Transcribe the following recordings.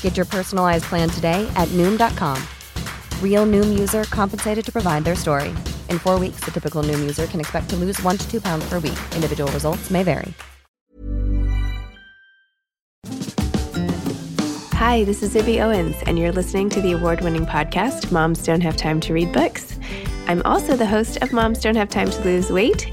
Get your personalized plan today at Noom.com. Real Noom user compensated to provide their story. In four weeks, the typical Noom user can expect to lose one to two pounds per week. Individual results may vary. Hi, this is Zibby Owens, and you're listening to the award winning podcast, Moms Don't Have Time to Read Books. I'm also the host of Moms Don't Have Time to Lose Weight,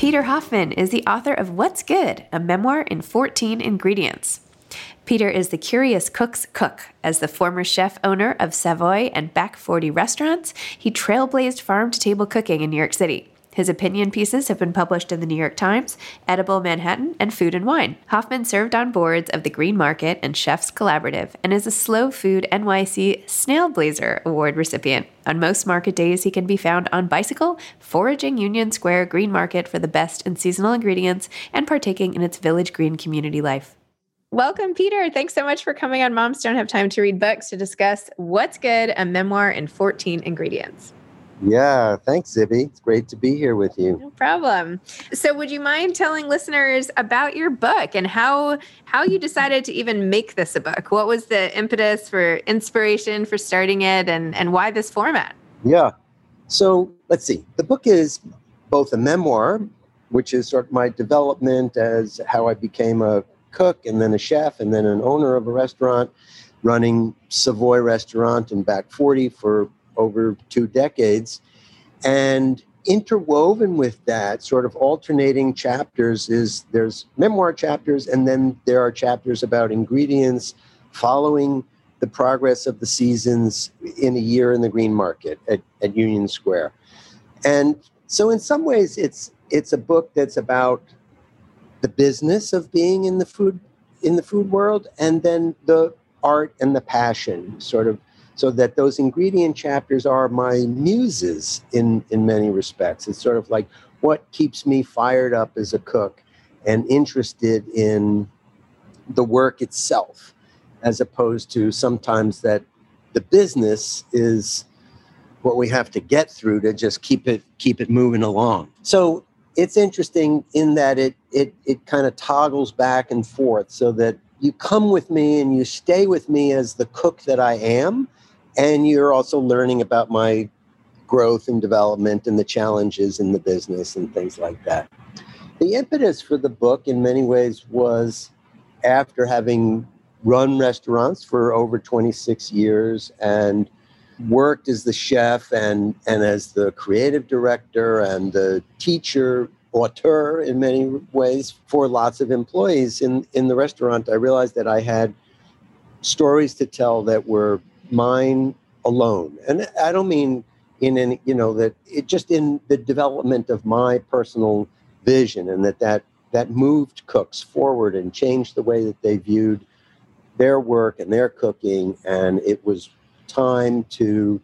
Peter Hoffman is the author of What's Good, a memoir in 14 ingredients. Peter is the curious cook's cook. As the former chef owner of Savoy and Back 40 restaurants, he trailblazed farm to table cooking in New York City. His opinion pieces have been published in the New York Times, Edible Manhattan, and Food and Wine. Hoffman served on boards of the Green Market and Chefs Collaborative and is a Slow Food NYC Snail Blazer Award recipient. On most market days, he can be found on bicycle, foraging Union Square Green Market for the best in seasonal ingredients, and partaking in its Village Green community life. Welcome, Peter. Thanks so much for coming on Moms Don't Have Time to Read Books to discuss What's Good, a memoir in 14 ingredients. Yeah, thanks, Zibby. It's great to be here with you. No problem. So, would you mind telling listeners about your book and how how you decided to even make this a book? What was the impetus for inspiration for starting it, and and why this format? Yeah. So let's see. The book is both a memoir, which is sort of my development as how I became a cook and then a chef and then an owner of a restaurant, running Savoy Restaurant and Back 40 for over two decades. And interwoven with that, sort of alternating chapters, is there's memoir chapters, and then there are chapters about ingredients following the progress of the seasons in a year in the green market at, at Union Square. And so in some ways it's it's a book that's about the business of being in the food in the food world and then the art and the passion sort of so that those ingredient chapters are my muses in in many respects. It's sort of like what keeps me fired up as a cook and interested in the work itself as opposed to sometimes that the business is what we have to get through to just keep it keep it moving along. So it's interesting in that it it it kind of toggles back and forth so that you come with me and you stay with me as the cook that I am and you're also learning about my growth and development and the challenges in the business and things like that. the impetus for the book, in many ways, was after having run restaurants for over 26 years and worked as the chef and, and as the creative director and the teacher auteur in many ways for lots of employees in, in the restaurant, I realized that I had stories to tell that were mine alone. And I don't mean in any, you know, that it just in the development of my personal vision and that that, that moved cooks forward and changed the way that they viewed their work and their cooking. And it was time to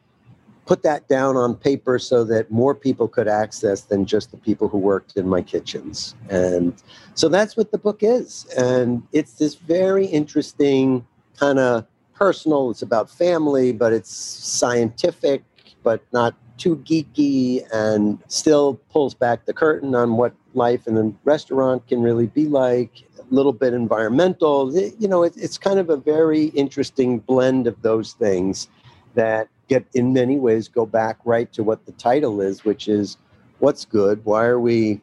put that down on paper so that more people could access than just the people who worked in my kitchens. And so that's what the book is. And it's this very interesting kind of personal, it's about family, but it's scientific, but not too geeky and still pulls back the curtain on what life in a restaurant can really be like a little bit environmental. You know it, it's kind of a very interesting blend of those things that get in many ways go back right to what the title is, which is what's good, why are we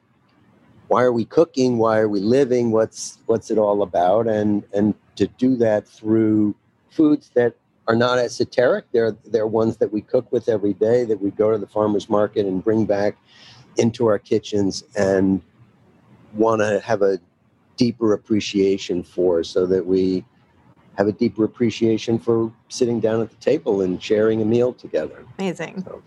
why are we cooking, why are we living, what's what's it all about? And and to do that through foods that are not esoteric. They're they're ones that we cook with every day, that we go to the farmer's market and bring back into our kitchens and want to have a deeper appreciation for so that we have a deeper appreciation for sitting down at the table and sharing a meal together. Amazing. So,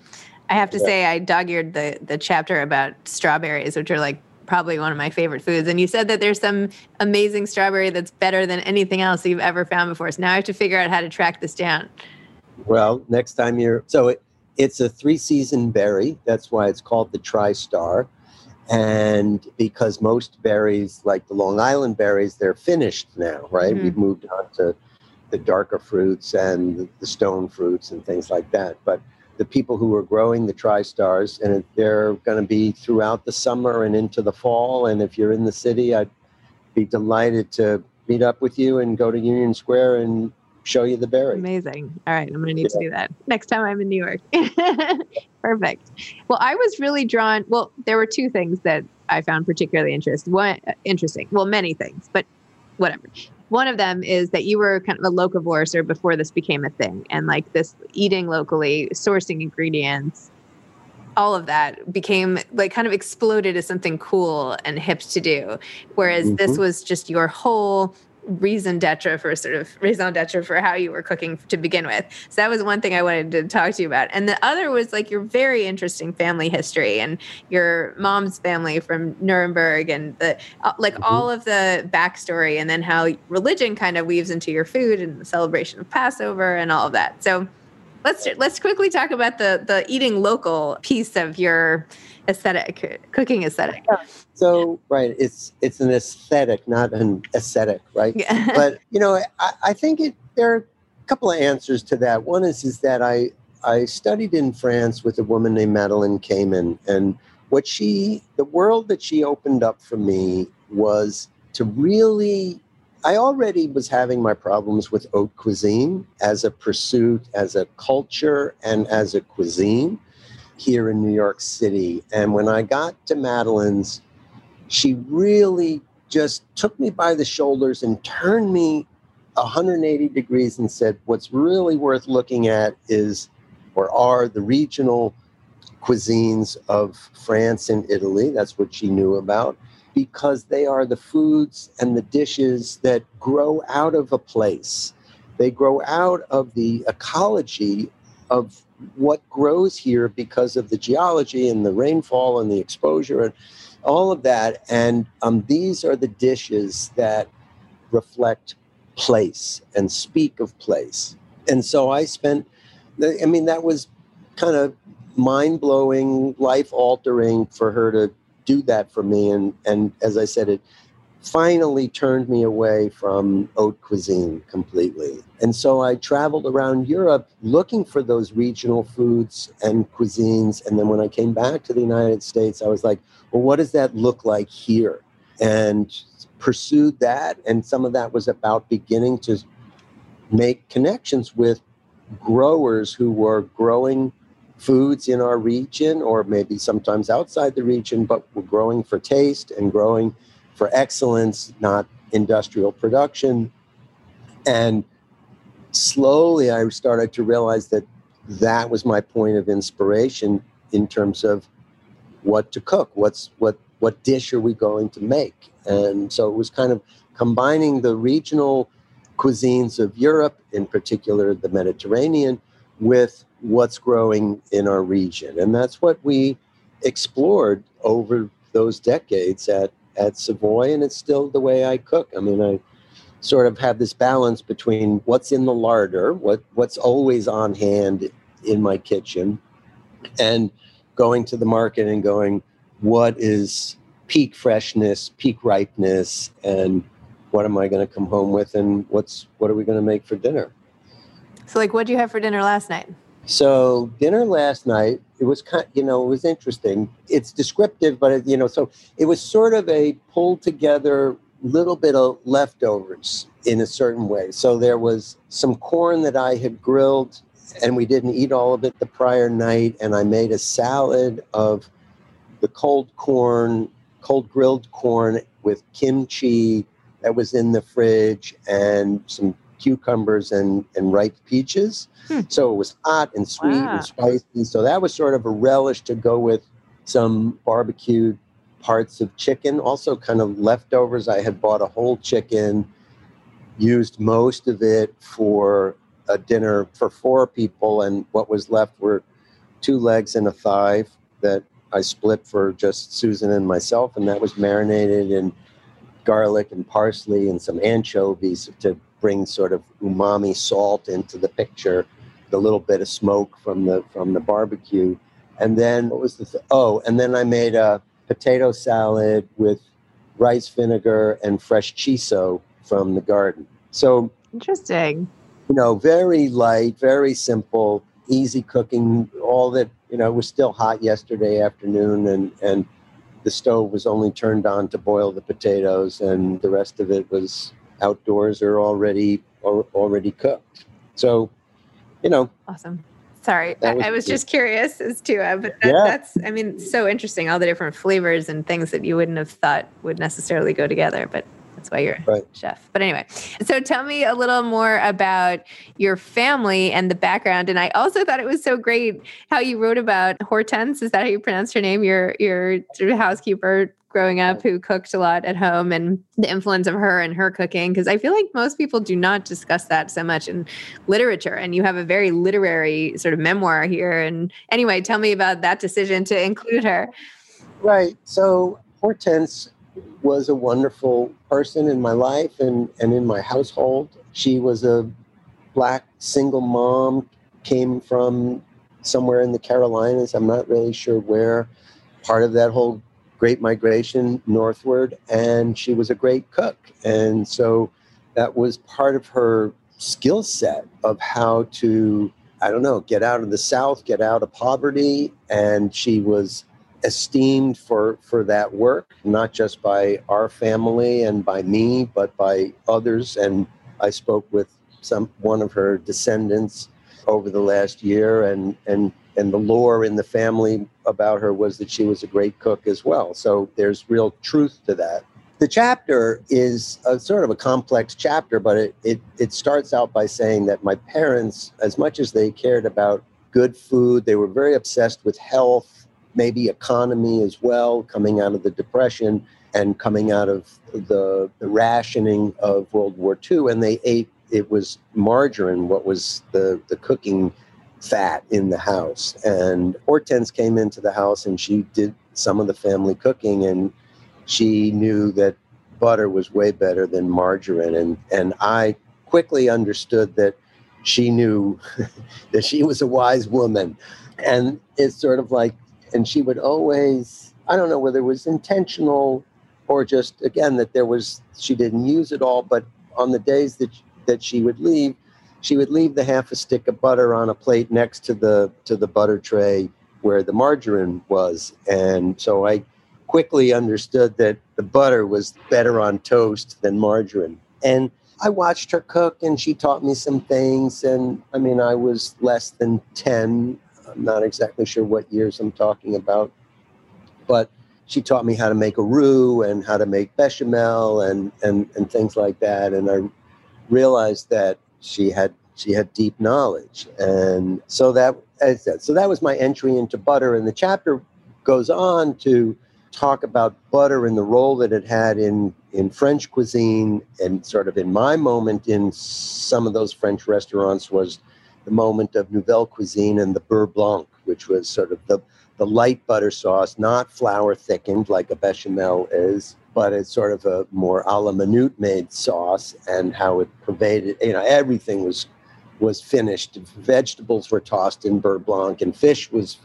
I have to yeah. say, I dog eared the, the chapter about strawberries, which are like probably one of my favorite foods. And you said that there's some amazing strawberry that's better than anything else you've ever found before. So now I have to figure out how to track this down. Well, next time you're so it, it's a three season berry. That's why it's called the TriStar. And because most berries, like the Long Island berries, they're finished now, right? Mm-hmm. We've moved on to the darker fruits and the stone fruits and things like that. But the people who are growing the TriStars, and they're going to be throughout the summer and into the fall. And if you're in the city, I'd be delighted to meet up with you and go to Union Square and show you the berry. Amazing. All right, I'm going to need yeah. to do that next time I'm in New York. Perfect. Well, I was really drawn. Well, there were two things that I found particularly interest. One interesting. Well, many things, but whatever. One of them is that you were kind of a locavore or before this became a thing, and like this eating locally, sourcing ingredients, all of that became like kind of exploded as something cool and hip to do. Whereas mm-hmm. this was just your whole reason d'etre for sort of raison d'etre for how you were cooking to begin with. So that was one thing I wanted to talk to you about. And the other was like your very interesting family history and your mom's family from Nuremberg and the uh, like mm-hmm. all of the backstory and then how religion kind of weaves into your food and the celebration of Passover and all of that. So let's let's quickly talk about the the eating local piece of your aesthetic cooking aesthetic. So right, it's it's an aesthetic, not an aesthetic, right? Yeah. but you know, I, I think it there are a couple of answers to that. One is is that I I studied in France with a woman named Madeleine Kamman, and what she the world that she opened up for me was to really I already was having my problems with haute cuisine as a pursuit, as a culture, and as a cuisine here in New York City. And when I got to Madeleine's, she really just took me by the shoulders and turned me 180 degrees and said, What's really worth looking at is or are the regional cuisines of France and Italy. That's what she knew about because they are the foods and the dishes that grow out of a place. They grow out of the ecology of what grows here because of the geology and the rainfall and the exposure and all of that. And um, these are the dishes that reflect place and speak of place. And so I spent, I mean, that was kind of mind blowing, life altering for her to do that for me. And, and as I said, it finally turned me away from haute cuisine completely. And so I traveled around Europe looking for those regional foods and cuisines. And then when I came back to the United States, I was like, well, what does that look like here? And pursued that. And some of that was about beginning to make connections with growers who were growing foods in our region or maybe sometimes outside the region, but we're growing for taste and growing for excellence, not industrial production. And slowly I started to realize that that was my point of inspiration in terms of what to cook, what's what what dish are we going to make? And so it was kind of combining the regional cuisines of Europe, in particular the Mediterranean, with what's growing in our region. And that's what we explored over those decades at, at Savoy, and it's still the way I cook. I mean, I sort of have this balance between what's in the larder, what, what's always on hand in my kitchen, and going to the market and going, what is peak freshness, peak ripeness, and what am I going to come home with, and what's what are we going to make for dinner? So, like, what did you have for dinner last night? So, dinner last night, it was kind, you know, it was interesting. It's descriptive, but it, you know, so it was sort of a pulled together little bit of leftovers in a certain way. So there was some corn that I had grilled, and we didn't eat all of it the prior night, and I made a salad of the cold corn, cold grilled corn with kimchi that was in the fridge and some cucumbers and, and ripe peaches. Hmm. So it was hot and sweet wow. and spicy. So that was sort of a relish to go with some barbecued parts of chicken, also kind of leftovers. I had bought a whole chicken, used most of it for a dinner for four people, and what was left were two legs and a thigh that I split for just Susan and myself, and that was marinated in garlic and parsley and some anchovies to bring sort of umami salt into the picture, the little bit of smoke from the from the barbecue, and then what was the th- oh, and then I made a potato salad with rice vinegar and fresh shiso from the garden. So interesting. You know, very light, very simple, easy cooking. All that you know, it was still hot yesterday afternoon, and and the stove was only turned on to boil the potatoes, and the rest of it was outdoors or already or already cooked. So, you know, awesome. Sorry, was, I, was just curious as to, uh, but that, yeah. that's, I mean, so interesting. All the different flavors and things that you wouldn't have thought would necessarily go together, but that's why you're right. chef. But anyway, so tell me a little more about your family and the background. And I also thought it was so great how you wrote about Hortense. Is that how you pronounce her name? Your your housekeeper growing up who cooked a lot at home and the influence of her and her cooking because i feel like most people do not discuss that so much in literature and you have a very literary sort of memoir here and anyway tell me about that decision to include her right so hortense was a wonderful person in my life and, and in my household. She was a black single mom, came from somewhere in the Carolinas. I'm not really sure where, part of that whole great migration northward. And she was a great cook. And so that was part of her skill set of how to, I don't know, get out of the South, get out of poverty. And she was esteemed for for that work, not just by our family and by me, but by others. And I spoke with some one of her descendants over the last year, and and and the lore in the family about her was that she was a great cook as well. So there's real truth to that. The chapter is a sort of a complex chapter, but it, it, it starts out by saying that my parents, as much as they cared about good food, they were very obsessed with health maybe economy as well, coming out of the Depression and coming out of the, the rationing of World War II. And they ate, it was margarine, what was the, the cooking fat in the house. And Hortense came into the house and she did some of the family cooking and she knew that butter was way better than margarine. And, and I quickly understood that she knew that she was a wise woman. And it's sort of like and she would always i don't know whether it was intentional or just again that there was she didn't use it all but on the days that that she would leave she would leave the half a stick of butter on a plate next to the to the butter tray where the margarine was. And so i quickly understood that the butter was better on toast than margarine. And i watched her cook and she taught me some things. And i mean i was less than 10 I'm not exactly sure what years I'm talking about, but she taught me how to make a roux and how to make bechamel and, and, and things like that. And I realized that she had she had deep knowledge. And so that so that was my entry into butter. And the chapter goes on to talk about butter and the role that it had in in French cuisine and sort of in my moment in some of those French restaurants was the moment of nouvelle cuisine and the beurre blanc, which was sort of the the light butter sauce, not flour thickened like a bechamel is, but it's sort of a more a la minute made sauce and how it pervaded, you know, everything was was finished. Vegetables were tossed in beurre blanc and fish was,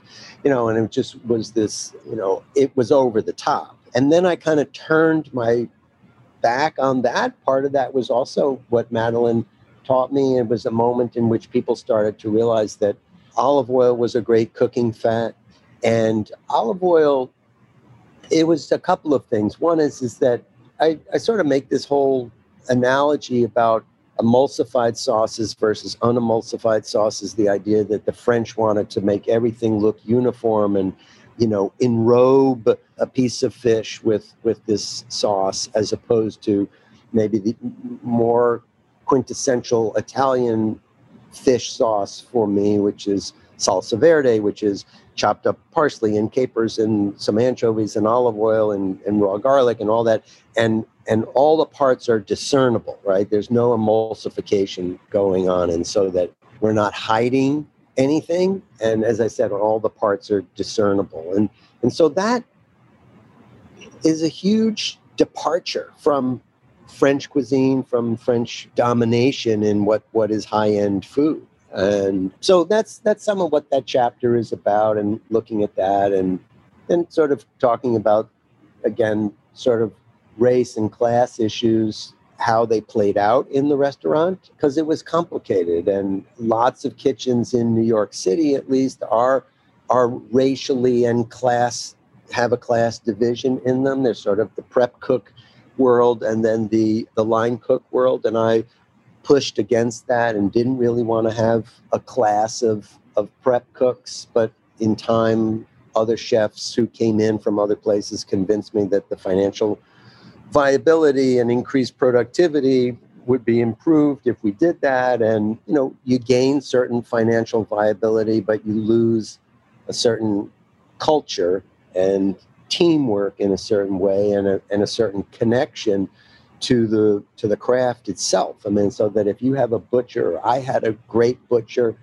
you know, and it just was this, you know, it was over the top. And then I kind of turned my back on that. Part of that was also what Madeleine taught me. It was a moment in which people started to realize that olive oil was a great cooking fat. And olive oil, it was a couple of things. One is, is that I, I sort of make this whole analogy about emulsified sauces versus unemulsified sauces the idea that the french wanted to make everything look uniform and you know enrobe a piece of fish with with this sauce as opposed to maybe the more quintessential italian fish sauce for me which is salsa verde which is chopped up parsley and capers and some anchovies and olive oil and, and raw garlic and all that. And and all the parts are discernible right? There's no emulsification going on. And so that we're not hiding anything. And as i said all the parts are discernible. And and so that is a huge departure from french cuisine from french domination in what what is high end food. And so that's that's some of what that chapter is about and looking at that and then sort of talking about again sort of race and class issues how they played out in the restaurant because it was complicated. And lots of kitchens in New York City at least are are racially and class have a class division in them. There's sort of the prep cook world and then the the line cook world and I pushed against that and didn't really want to have a class of, of prep cooks. But in time, other chefs who came in from other places convinced me that the financial viability and increased productivity would be improved if we did that. And, you know, you gain certain financial viability, but you lose a certain culture and teamwork in a certain way and a, and a certain connection to the to the craft itself. I mean, so that if you have a butcher, I had a great butcher.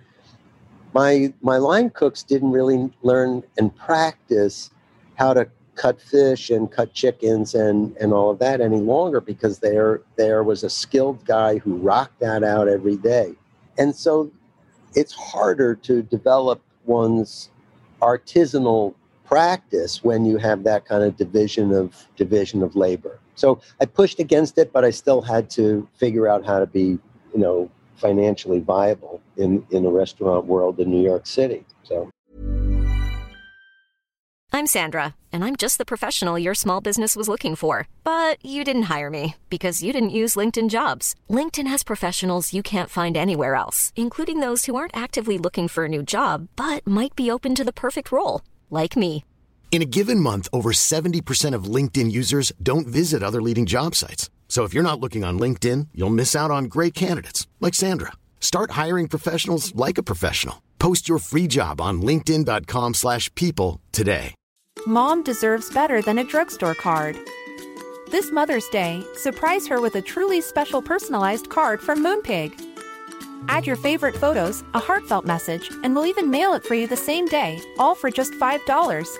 My my line cooks didn't really learn and practice how to cut fish and cut chickens and and all of that any longer because there there was a skilled guy who rocked that out every day. And so it's harder to develop one's artisanal practice when you have that kind of division of division of labor. So I pushed against it, but I still had to figure out how to be, you know, financially viable in, in the restaurant world in New York City. So I'm Sandra, and I'm just the professional your small business was looking for. But you didn't hire me because you didn't use LinkedIn jobs. LinkedIn has professionals you can't find anywhere else, including those who aren't actively looking for a new job, but might be open to the perfect role, like me. In a given month, over 70% of LinkedIn users don't visit other leading job sites. So if you're not looking on LinkedIn, you'll miss out on great candidates like Sandra. Start hiring professionals like a professional. Post your free job on linkedin.com/people slash people today. Mom deserves better than a drugstore card. This Mother's Day, surprise her with a truly special personalized card from Moonpig. Add your favorite photos, a heartfelt message, and we'll even mail it for you the same day, all for just $5.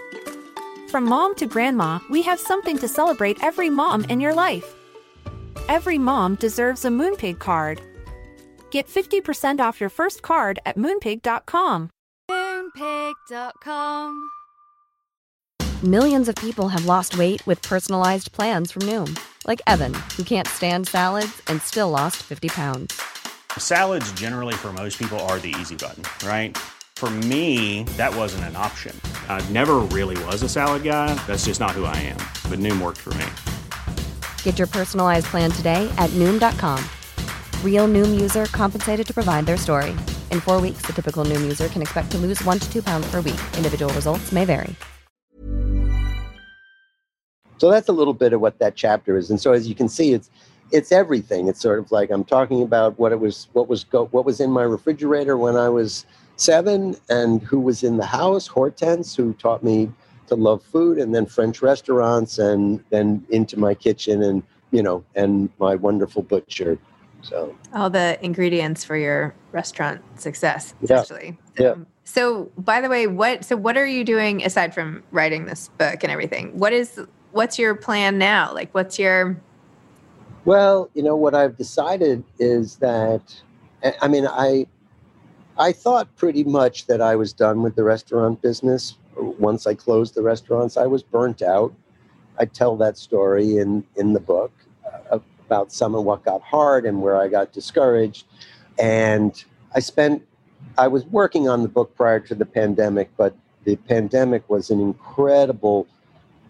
From mom to grandma, we have something to celebrate every mom in your life. Every mom deserves a Moonpig card. Get 50% off your first card at moonpig.com. Moonpig.com. Millions of people have lost weight with personalized plans from Noom, like Evan, who can't stand salads and still lost 50 pounds. Salads, generally, for most people, are the easy button, right? For me, that wasn't an option. I never really was a salad guy. That's just not who I am. But Noom worked for me. Get your personalized plan today at Noom.com. Real Noom user compensated to provide their story. In four weeks, the typical Noom user can expect to lose one to two pounds per week. Individual results may vary. So that's a little bit of what that chapter is. And so as you can see, it's it's everything. It's sort of like I'm talking about what it was, what was go, what was in my refrigerator when I was seven, and who was in the house. Hortense, who taught me to love food, and then French restaurants, and then into my kitchen, and you know, and my wonderful butcher. So all the ingredients for your restaurant success, Yeah. essentially. Yeah. Um, so, by the way, what so what are you doing aside from writing this book and everything? What is what's your plan now? Like, what's your Well, you know what I've decided is that I- mean I I thought pretty much that I was done with the restaurant business once I closed the restaurants. I was burnt out. I tell that story in in the book uh, about some of what got hard and where I got discouraged. And I spent I was working on the book prior to the pandemic, but the pandemic was an incredible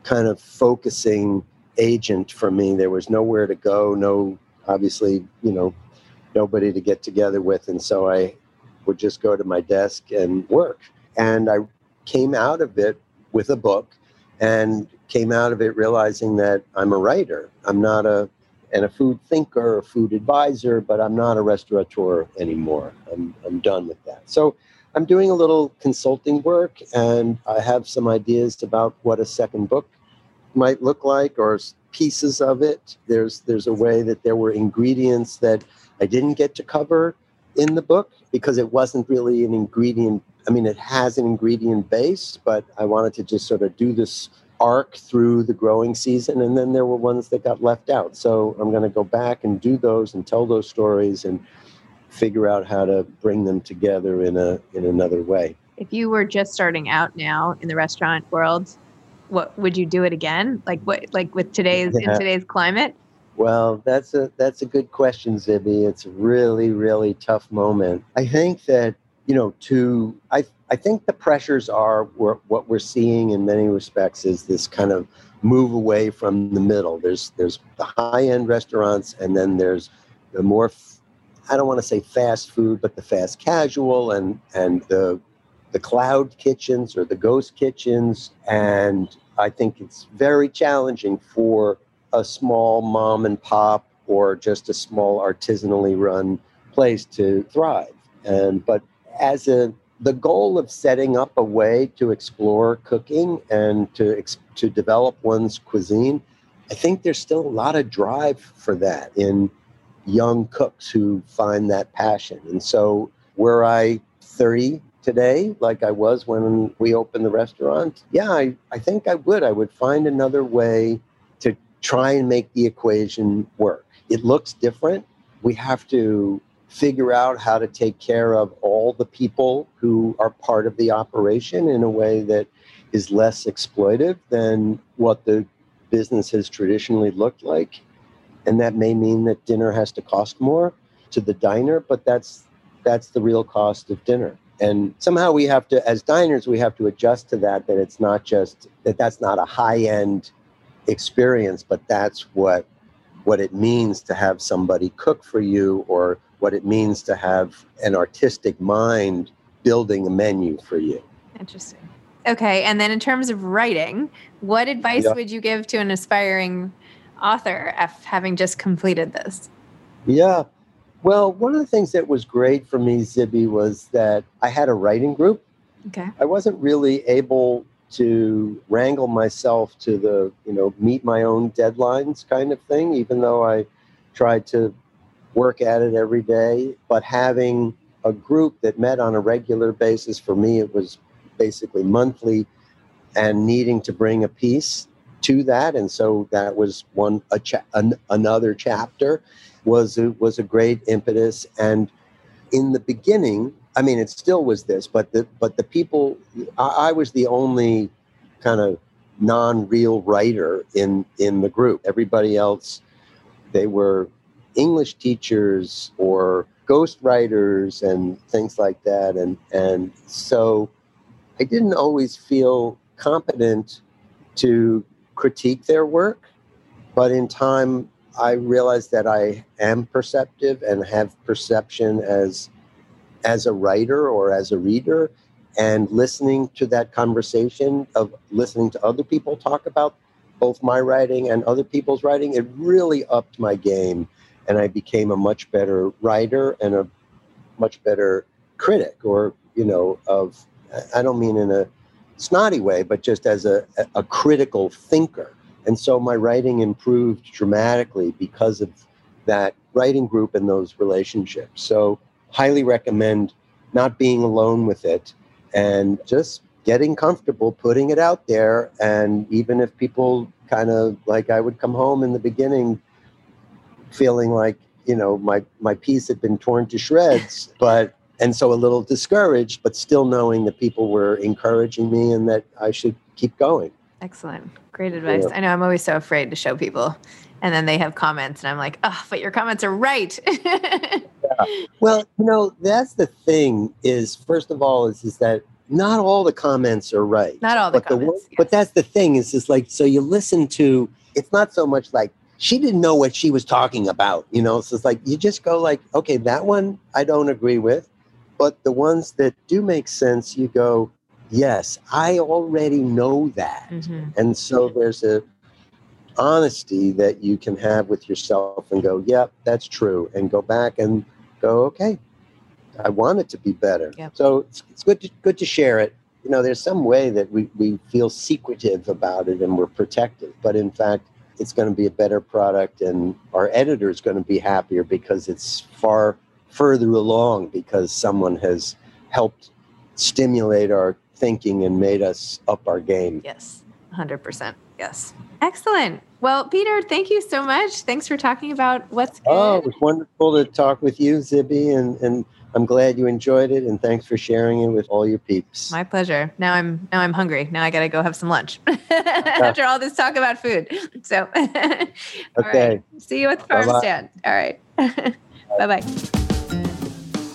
kind of focusing agent for me. There was nowhere to go, no, obviously, you know, nobody to get together with. And so I would just go to my desk and work. And I came out of it with a book and came out of it realizing that I'm a writer. I'm not a and a food thinker, a food advisor, but I'm not a restaurateur anymore. I'm, I'm done with that. So I'm doing a little consulting work and I have some ideas about what a second book might look like or pieces of it. There's there's a way that there were ingredients that I didn't get to cover in the book because it wasn't really an ingredient. I mean, it has an ingredient base, but I wanted to just sort of do this arc through the growing season, and then there were ones that got left out. So I'm going to go back and do those and tell those stories and figure out how to bring them together in a in another way. if you were just starting out now in the restaurant world, what would you do it again? Like what like with today's Yeah. in today's climate? Well, that's a that's a good question, Zibby. It's a really really tough moment. I think that you know to I I think the pressures are were, what we're seeing in many respects is this kind of move away from the middle. There's there's the high end restaurants, and then there's the more I don't want to say fast food, but the fast casual and and the the cloud kitchens or the ghost kitchens. And I think it's very challenging for a small mom and pop or just a small artisanally run place to thrive. And but as a the goal of setting up a way to explore cooking and to to develop one's cuisine, I think there's still a lot of drive for that in young cooks who find that passion. And so were I 30 today, like I was when we opened the restaurant, yeah, I, I think I would. I would find another way to try and make the equation work. It looks different. We have to figure out how to take care of all the people who are part of the operation in a way that is less exploitive than what the business has traditionally looked like. And that may mean that dinner has to cost more to the diner, but that's that's the real cost of dinner. And somehow we have to, as diners, we have to adjust to that, that it's not just that that's not a high-end experience, but that's what what it means to have somebody cook for you or what it means to have an artistic mind building a menu for you. Interesting. Okay, and then in terms of writing, what advice Yeah. would you give to an aspiring author af- having just completed this? Yeah. Well, one of the things that was great for me, Zibby, was that I had a writing group. Okay. I wasn't really able to wrangle myself to the, you know, meet my own deadlines kind of thing, even though I tried to work at it every day. But having a group that met on a regular basis, for me, it was basically monthly and needing to bring a piece to that. And so that was one, a cha- an, another chapter was a, was a great impetus. And in the beginning, I mean, it still was this, but the but the people, I, I was the only kind of non-real writer in in the group. Everybody else, they were English teachers or ghost writers and things like that, and and so I didn't always feel competent to critique their work, but in time I realized that I am perceptive and have perception as as a writer or as a reader and listening to that conversation of listening to other people talk about both my writing and other people's writing, it really upped my game. And I became a much better writer and a much better critic, or, you know, of, I don't mean in a snotty way, but just as a, a critical thinker. And so my writing improved dramatically because of that writing group and those relationships. So, highly recommend not being alone with it and just getting comfortable putting it out there. And even if people kind of like I would come home in the beginning feeling like, you know, my, my piece had been torn to shreds, but and so a little discouraged, but still knowing that people were encouraging me and that I should keep going. Excellent. Great advice. Yeah. I know I'm always so afraid to show people. And then they have comments, and I'm like, oh, but your comments are right. yeah. Well, you know, that's the thing is, first of all, is, is that not all the comments are right. Not all the but comments. The, yes. But that's the thing is, is like, so you listen to, it's not so much like, she didn't know what she was talking about, you know? So it's like, you just go like, okay, that one I don't agree with. But the ones that do make sense, you go, yes, I already know that. Mm-hmm. And so there's a honesty that you can have with yourself and go, yep, that's true. And go back and go, okay, I want it to be better. Yep. So it's, it's good to, good to share it. You know, there's some way that we, we feel secretive about it and we're protective, but in fact, it's going to be a better product and our editor is going to be happier because it's far further along because someone has helped stimulate our thinking and made us up our game. Yes, 100%. Yes. Excellent. Well, Peter, thank you so much. Thanks for talking about what's good. Oh, it was wonderful to talk with you, Zibby, and, and I'm glad you enjoyed it and thanks for sharing it with all your peeps. My pleasure. Now I'm now I'm hungry. Now I got to go have some lunch after all this talk about food. So Okay. Right. See you at the farm Bye-bye. stand. All right. Bye-bye.